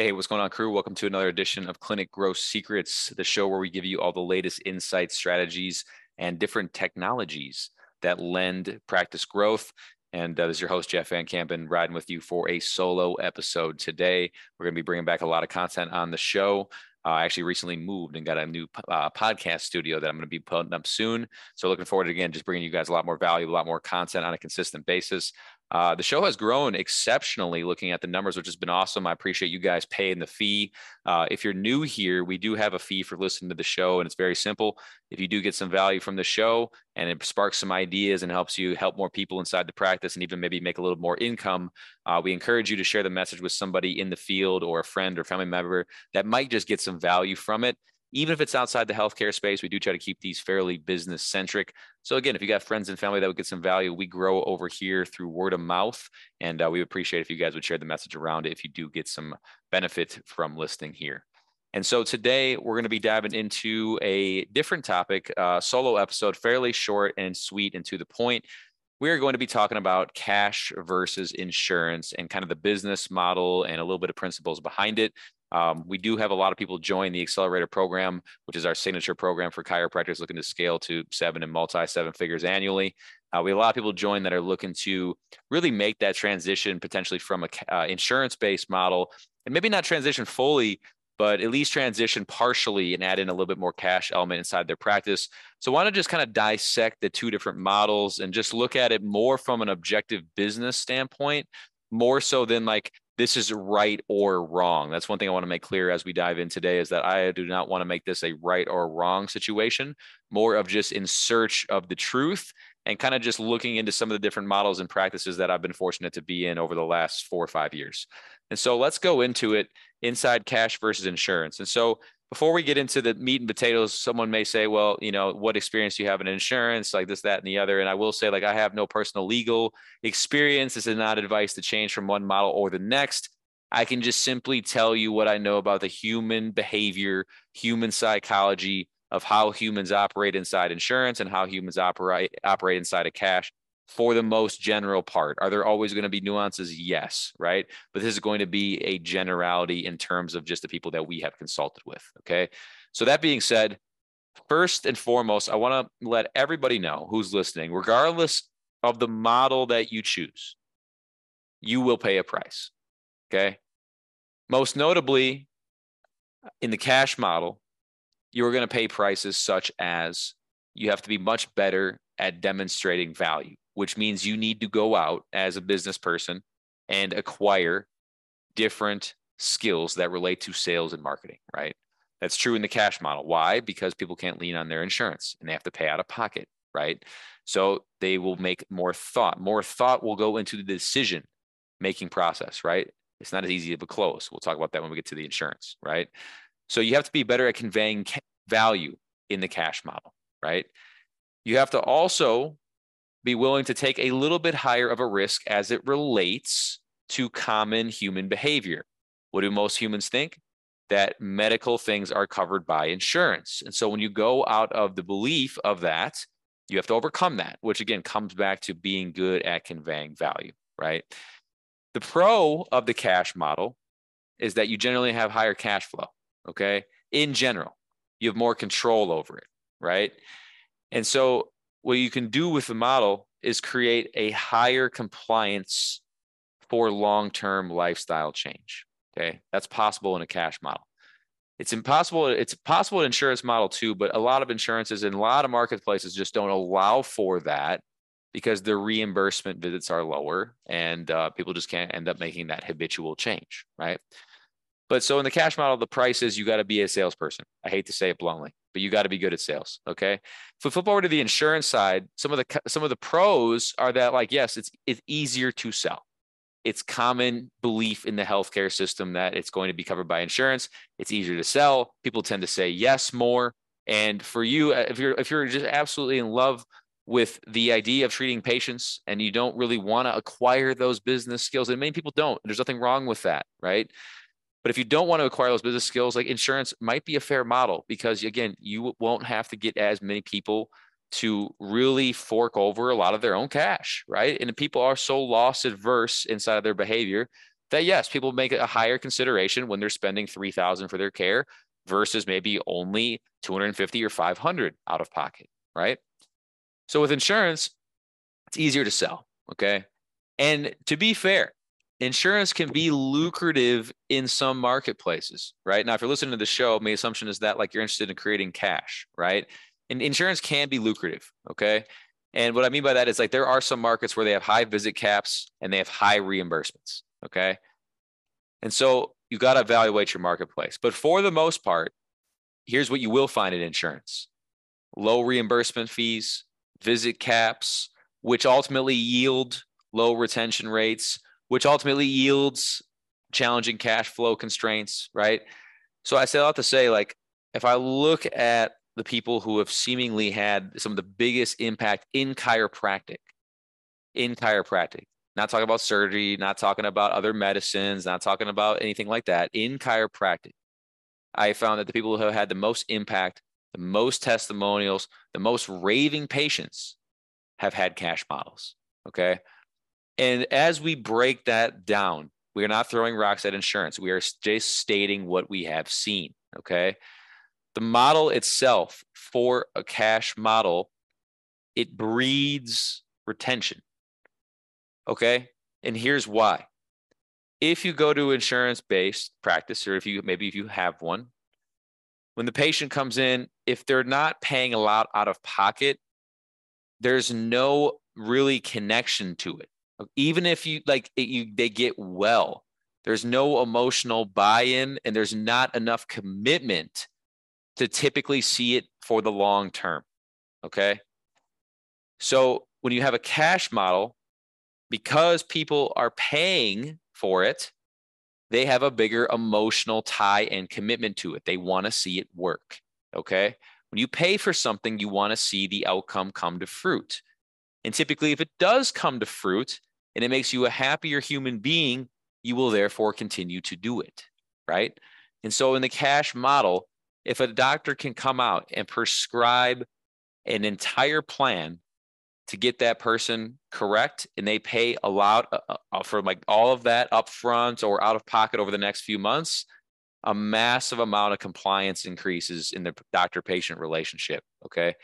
Hey, what's going on, crew? Welcome to another edition of Clinic Growth Secrets, the show where we give you all the latest insights, strategies, and different technologies that lend practice growth. And uh, this is your host, Jeff Van Kampen, riding with you for a solo episode today. We're going to be bringing back a lot of content on the show. Uh, I actually recently moved and got a new uh, podcast studio that I'm going to be putting up soon. So looking forward to again, just bringing you guys a lot more value, a lot more content on a consistent basis. Uh, the show has grown exceptionally looking at the numbers, which has been awesome. I appreciate you guys paying the fee. Uh, if you're new here, we do have a fee for listening to the show, and it's very simple. If you do get some value from the show and it sparks some ideas and helps you help more people inside the practice and even maybe make a little more income, uh, we encourage you to share the message with somebody in the field or a friend or family member that might just get some value from it even if it's outside the healthcare space, we do try to keep these fairly business centric. So again, if you got friends and family that would get some value, we grow over here through word of mouth, and uh, we appreciate if you guys would share the message around it if you do get some benefit from listening here. And so today we're going to be diving into a different topic, uh, solo episode, fairly short and sweet and to the point. We are going to be talking about cash versus insurance and kind of the business model and a little bit of principles behind it. Um, we do have a lot of people join the accelerator program, which is our signature program for chiropractors looking to scale to seven and multi seven figures annually. Uh, we have a lot of people join that are looking to really make that transition potentially from an uh, insurance based model and maybe not transition fully, but at least transition partially and add in a little bit more cash element inside their practice. So, I want to just kind of dissect the two different models and just look at it more from an objective business standpoint, more so than like this is right or wrong. That's one thing I want to make clear as we dive in today is that I do not want to make this a right or wrong situation, more of just in search of the truth and kind of just looking into some of the different models and practices that I've been fortunate to be in over the last four or five years. And so let's go into it inside cash versus insurance. And so before we get into the meat and potatoes, someone may say, well, you know, what experience do you have in insurance, like this, that, and the other? And I will say, like, I have no personal legal experience. This is not advice to change from one model or the next. I can just simply tell you what I know about the human behavior, human psychology of how humans operate inside insurance and how humans operate operate inside of cash for the most general part. Are there always going to be nuances? Yes, right? But this is going to be a generality in terms of just the people that we have consulted with. Okay. So, that being said, first and foremost, I want to let everybody know who's listening, regardless of the model that you choose, you will pay a price. Okay. Most notably, in the cash model, you're going to pay prices such as you have to be much better at demonstrating value which means you need to go out as a business person and acquire different skills that relate to sales and marketing, right? That's true in the cash model. Why? Because people can't lean on their insurance and they have to pay out of pocket, right? So they will make more thought. More thought will go into the decision making process, right? It's not as easy of a close. We'll talk about that when we get to the insurance, right? So you have to be better at conveying value in the cash model, right? You have to also be willing to take a little bit higher of a risk as it relates to common human behavior. What do most humans think? That medical things are covered by insurance. And so when you go out of the belief of that, you have to overcome that, which again comes back to being good at conveying value, right? The pro of the cash model is that you generally have higher cash flow, okay? In general, you have more control over it, right? And so what you can do with the model is create a higher compliance for long-term lifestyle change. Okay, that's possible in a cash model. It's impossible. It's possible in insurance model too, but a lot of insurances and a lot of marketplaces just don't allow for that because the reimbursement visits are lower and uh, people just can't end up making that habitual change, right? But so in the cash model, the price is you got to be a salesperson. I hate to say it bluntly, but you got to be good at sales. Okay. If we flip over to the insurance side, some of the some of the pros are that like yes, it's it's easier to sell. It's common belief in the healthcare system that it's going to be covered by insurance. It's easier to sell. People tend to say yes more. And for you, uh, if you're if you're just absolutely in love with the idea of treating patients and you don't really want to acquire those business skills, and many people don't. There's nothing wrong with that, right? But if you don't want to acquire those business skills, like insurance might be a fair model because again, you won't have to get as many people to really fork over a lot of their own cash, right? And people are so loss adverse inside of their behavior that yes, people make a higher consideration when they're spending 3000 for their care versus maybe only 250 or 500 out of pocket, right? So with insurance, it's easier to sell, okay? And to be fair, insurance can be lucrative in some marketplaces, right? Now, if you're listening to the show, my assumption is that like you're interested in creating cash, right? And insurance can be lucrative, okay? And what I mean by that is like there are some markets where they have high visit caps and they have high reimbursements, okay? And so you got to evaluate your marketplace. But for the most part, here's what you will find in insurance low reimbursement fees, visit caps, which ultimately yield low retention rates, which ultimately yields challenging cash flow constraints, right? So I say a lot to say, like, if I look at the people who have seemingly had some of the biggest impact in chiropractic, in chiropractic, not talking about surgery, not talking about other medicines, not talking about anything like that, in chiropractic, I found that the people who have had the most impact, the most testimonials, the most raving patients have had cash models. Okay. And as we break that down, we are not throwing rocks at insurance. We are just stating what we have seen. Okay. The model itself for a cash model, it breeds retention. Okay. And here's why. If you go to insurance based practice, or if you maybe if you have one, when the patient comes in, if they're not paying a lot out of pocket, there's no really connection to it even if you like it, you they get well there's no emotional buy-in and there's not enough commitment to typically see it for the long term okay? So when you have a cash model because people are paying for it they have a bigger emotional tie and commitment to it. They want to see it work okay? When you pay for something you want to see the outcome come to fruit. And typically if it does come to fruit and it makes you a happier human being, you will therefore continue to do it, right? And so in the cash model, if a doctor can come out and prescribe an entire plan to get that person correct and they pay a lot uh, uh, for like all of that upfront or out of pocket over the next few months, a massive amount of compliance increases in the doctor patient relationship. Okay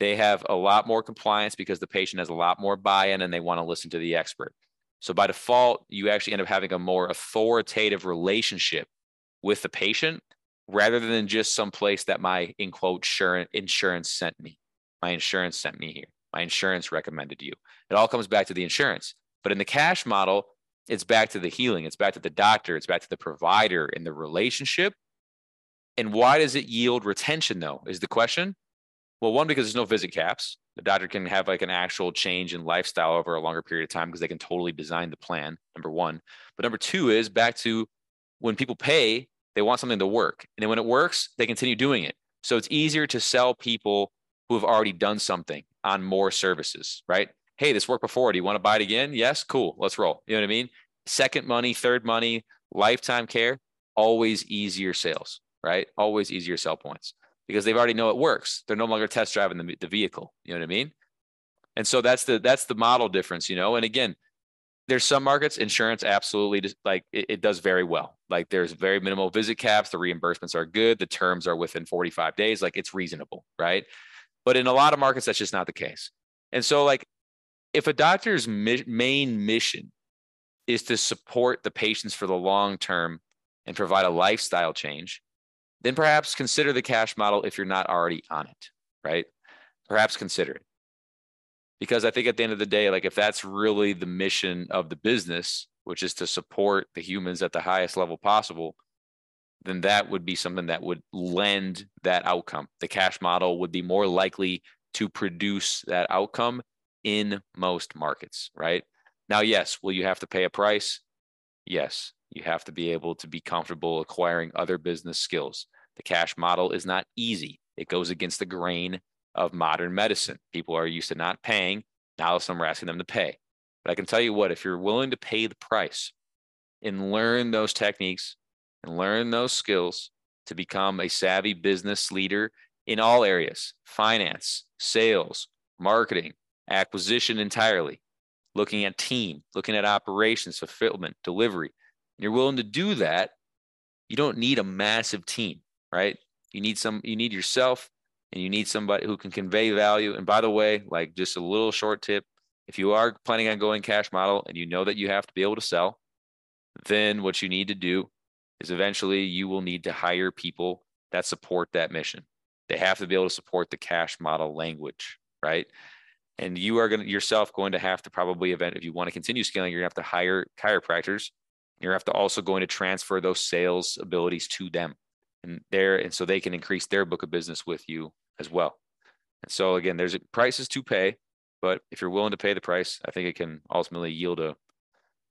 they have a lot more compliance because the patient has a lot more buy-in and they want to listen to the expert. So by default, you actually end up having a more authoritative relationship with the patient rather than just some place that my in quote insurance sent me. My insurance sent me here. My insurance recommended you. It all comes back to the insurance. But in the cash model, it's back to the healing. It's back to the doctor. It's back to the provider in the relationship. And why does it yield retention though? Is the question. Well, one, because there's no visit caps. The doctor can have like an actual change in lifestyle over a longer period of time because they can totally design the plan, number one. But number two is back to when people pay, they want something to work. And then when it works, they continue doing it. So it's easier to sell people who have already done something on more services, right? Hey, this worked before. Do you want to buy it again? Yes, cool. Let's roll. You know what I mean? Second money, third money, lifetime care, always easier sales, right? Always easier sell points because they've already know it works. They're no longer test driving the, the vehicle. You know what I mean? And so that's the that's the model difference, you know. And again, there's some markets insurance absolutely just like it, it, does very well. Like there's very minimal visit caps, the reimbursements are good, the terms are within 45 days, like it's reasonable, right? But in a lot of markets, that's just not the case. And so, like, if a doctor's mi- main mission is to support the patients for the long term and provide a lifestyle change, then perhaps consider the cash model if you're not already on it, right? Perhaps consider it. Because I think at the end of the day, like if that's really the mission of the business, which is to support the humans at the highest level possible, then that would be something that would lend that outcome. The cash model would be more likely to produce that outcome in most markets, right? Now, yes, will you have to pay a price? Yes. You have to be able to be comfortable acquiring other business skills. The cash model is not easy. It goes against the grain of modern medicine. People are used to not paying. Now some are asking them to pay. But I can tell you what, if you're willing to pay the price and learn those techniques and learn those skills to become a savvy business leader in all areas finance, sales, marketing, acquisition entirely, looking at team, looking at operations, fulfillment, delivery, you're willing to do that, you don't need a massive team, right? You need some, you need yourself and you need somebody who can convey value. And by the way, like just a little short tip, if you are planning on going cash model and you know that you have to be able to sell, then what you need to do is eventually you will need to hire people that support that mission. They have to be able to support the cash model language, right? And you are going to yourself going to have to probably event if you want to continue scaling, you're going to have to hire chiropractors. To have to also going to transfer those sales abilities to them and there and so they can increase their book of business with you as well. And so again, there's prices to pay, but if you're willing to pay the price, I think it can ultimately yield a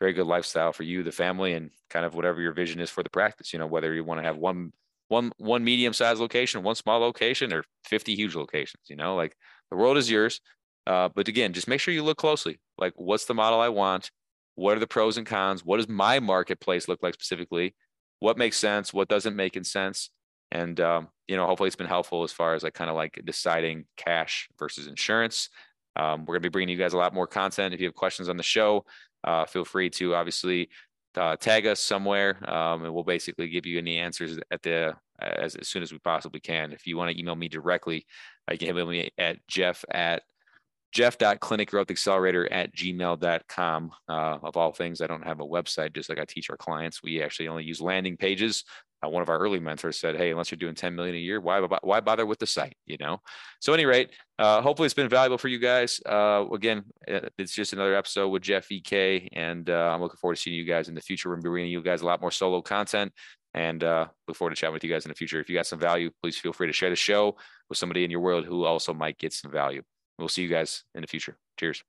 very good lifestyle for you, the family, and kind of whatever your vision is for the practice. You know, whether you want to have one one one medium sized location, one small location, or 50 huge locations. You know, like the world is yours. Uh, but again, just make sure you look closely. Like, what's the model I want? What are the pros and cons? What does my marketplace look like specifically? What makes sense? What doesn't make sense? And um, you know, hopefully, it's been helpful as far as like kind of like deciding cash versus insurance. Um, we're gonna be bringing you guys a lot more content. If you have questions on the show, uh, feel free to obviously uh, tag us somewhere, um, and we'll basically give you any answers at the as, as soon as we possibly can. If you want to email me directly, you can email me at jeff at jeff.clinicgrowthaccelerator at gmail.com. Uh, of all things, I don't have a website, just like I teach our clients. We actually only use landing pages uh, one of our early mentors said, "Hey, unless you're doing 10 million a year, why why bother with the site?" You know. So, at any rate, uh, hopefully it's been valuable for you guys. Uh, again, uh, it's just another episode with Jeff EK, and uh, I'm looking forward to seeing you guys in the future. We're bringing you guys a lot more solo content, and look forward to chatting with you guys in the future. If you got some value, please feel free to share the show with somebody in your world who also might get some value. We'll see you guys in the future. Cheers.